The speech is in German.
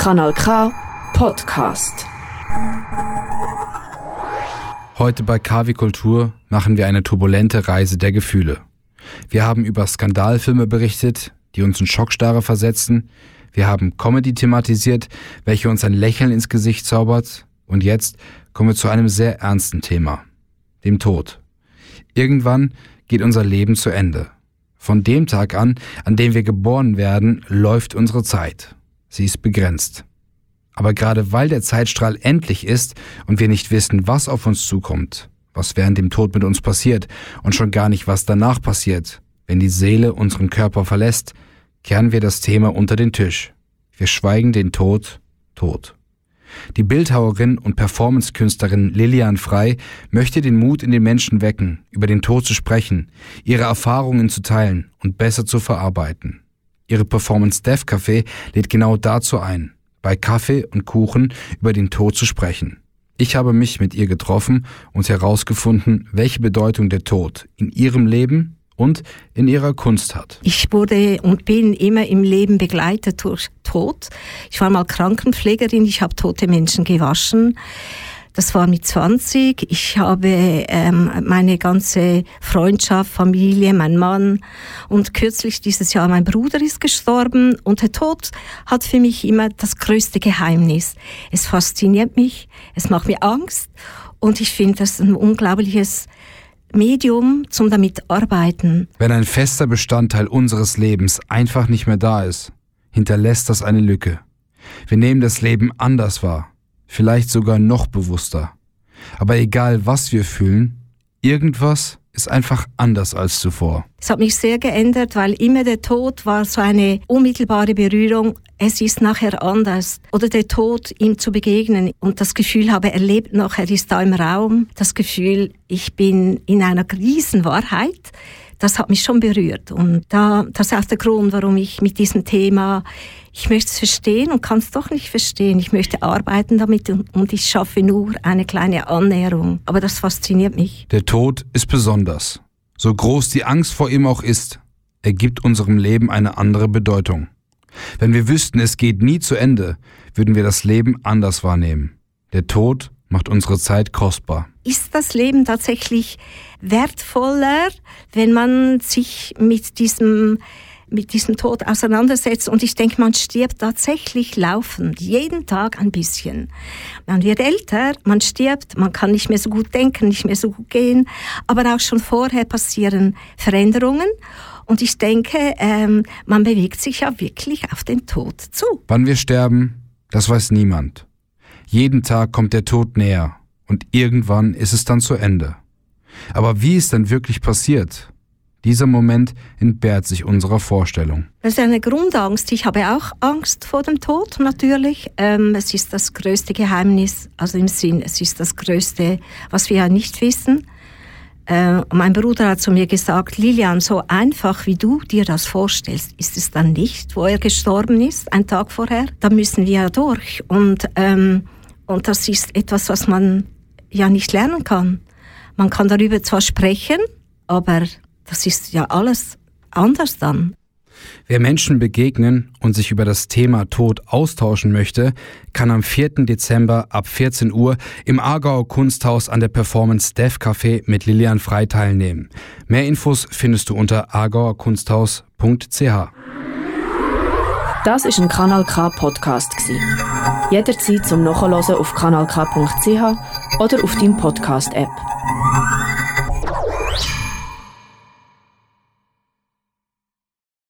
Kanal K Podcast. Heute bei KW Kultur machen wir eine turbulente Reise der Gefühle. Wir haben über Skandalfilme berichtet, die uns in Schockstarre versetzen. Wir haben Comedy thematisiert, welche uns ein Lächeln ins Gesicht zaubert. Und jetzt kommen wir zu einem sehr ernsten Thema, dem Tod. Irgendwann geht unser Leben zu Ende. Von dem Tag an, an dem wir geboren werden, läuft unsere Zeit. Sie ist begrenzt. Aber gerade weil der Zeitstrahl endlich ist und wir nicht wissen, was auf uns zukommt, was während dem Tod mit uns passiert und schon gar nicht, was danach passiert, wenn die Seele unseren Körper verlässt, kehren wir das Thema unter den Tisch. Wir schweigen den Tod tot. Die Bildhauerin und Performancekünstlerin Lilian Frei möchte den Mut in den Menschen wecken, über den Tod zu sprechen, ihre Erfahrungen zu teilen und besser zu verarbeiten. Ihre Performance Death Café lädt genau dazu ein, bei Kaffee und Kuchen über den Tod zu sprechen. Ich habe mich mit ihr getroffen und herausgefunden, welche Bedeutung der Tod in ihrem Leben und in ihrer Kunst hat. Ich wurde und bin immer im Leben begleitet durch Tod. Ich war mal Krankenpflegerin, ich habe tote Menschen gewaschen. Das war mit 20. Ich habe ähm, meine ganze Freundschaft, Familie, mein Mann und kürzlich dieses Jahr mein Bruder ist gestorben und der Tod hat für mich immer das größte Geheimnis. Es fasziniert mich, es macht mir Angst und ich finde das ein unglaubliches Medium zum damit arbeiten. Wenn ein fester Bestandteil unseres Lebens einfach nicht mehr da ist, hinterlässt das eine Lücke. Wir nehmen das Leben anders wahr, vielleicht sogar noch bewusster. Aber egal was wir fühlen, irgendwas ist einfach anders als zuvor. Es hat mich sehr geändert, weil immer der Tod war so eine unmittelbare Berührung. Es ist nachher anders. Oder der Tod, ihm zu begegnen und das Gefühl habe, er lebt noch, er ist da im Raum. Das Gefühl, ich bin in einer Riesenwahrheit. Das hat mich schon berührt. Und da, das ist auch der Grund, warum ich mit diesem Thema ich möchte es verstehen und kann es doch nicht verstehen. Ich möchte arbeiten damit und, und ich schaffe nur eine kleine Annäherung. Aber das fasziniert mich. Der Tod ist besonders. So groß die Angst vor ihm auch ist, er gibt unserem Leben eine andere Bedeutung. Wenn wir wüssten, es geht nie zu Ende, würden wir das Leben anders wahrnehmen. Der Tod macht unsere Zeit kostbar. Ist das Leben tatsächlich wertvoller, wenn man sich mit diesem mit diesem Tod auseinandersetzt. Und ich denke, man stirbt tatsächlich laufend, jeden Tag ein bisschen. Man wird älter, man stirbt, man kann nicht mehr so gut denken, nicht mehr so gut gehen. Aber auch schon vorher passieren Veränderungen. Und ich denke, ähm, man bewegt sich ja wirklich auf den Tod zu. Wann wir sterben, das weiß niemand. Jeden Tag kommt der Tod näher und irgendwann ist es dann zu Ende. Aber wie es dann wirklich passiert, dieser Moment entbehrt sich unserer Vorstellung. Das ist eine Grundangst. Ich habe auch Angst vor dem Tod, natürlich. Ähm, es ist das größte Geheimnis, also im Sinn, es ist das Größte, was wir ja nicht wissen. Äh, mein Bruder hat zu mir gesagt, Lilian, so einfach wie du dir das vorstellst, ist es dann nicht, wo er gestorben ist, ein Tag vorher. Da müssen wir ja durch. Und, ähm, und das ist etwas, was man ja nicht lernen kann. Man kann darüber zwar sprechen, aber das ist ja alles anders dann. Wer Menschen begegnen und sich über das Thema Tod austauschen möchte, kann am 4. Dezember ab 14 Uhr im Aargauer Kunsthaus an der Performance Dev Café mit Lilian Frei teilnehmen. Mehr Infos findest du unter aargauerkunsthaus.ch. Das ist ein Kanal K Podcast Jederzeit zum Nachhören auf kanalk.ch oder auf deinem Podcast App.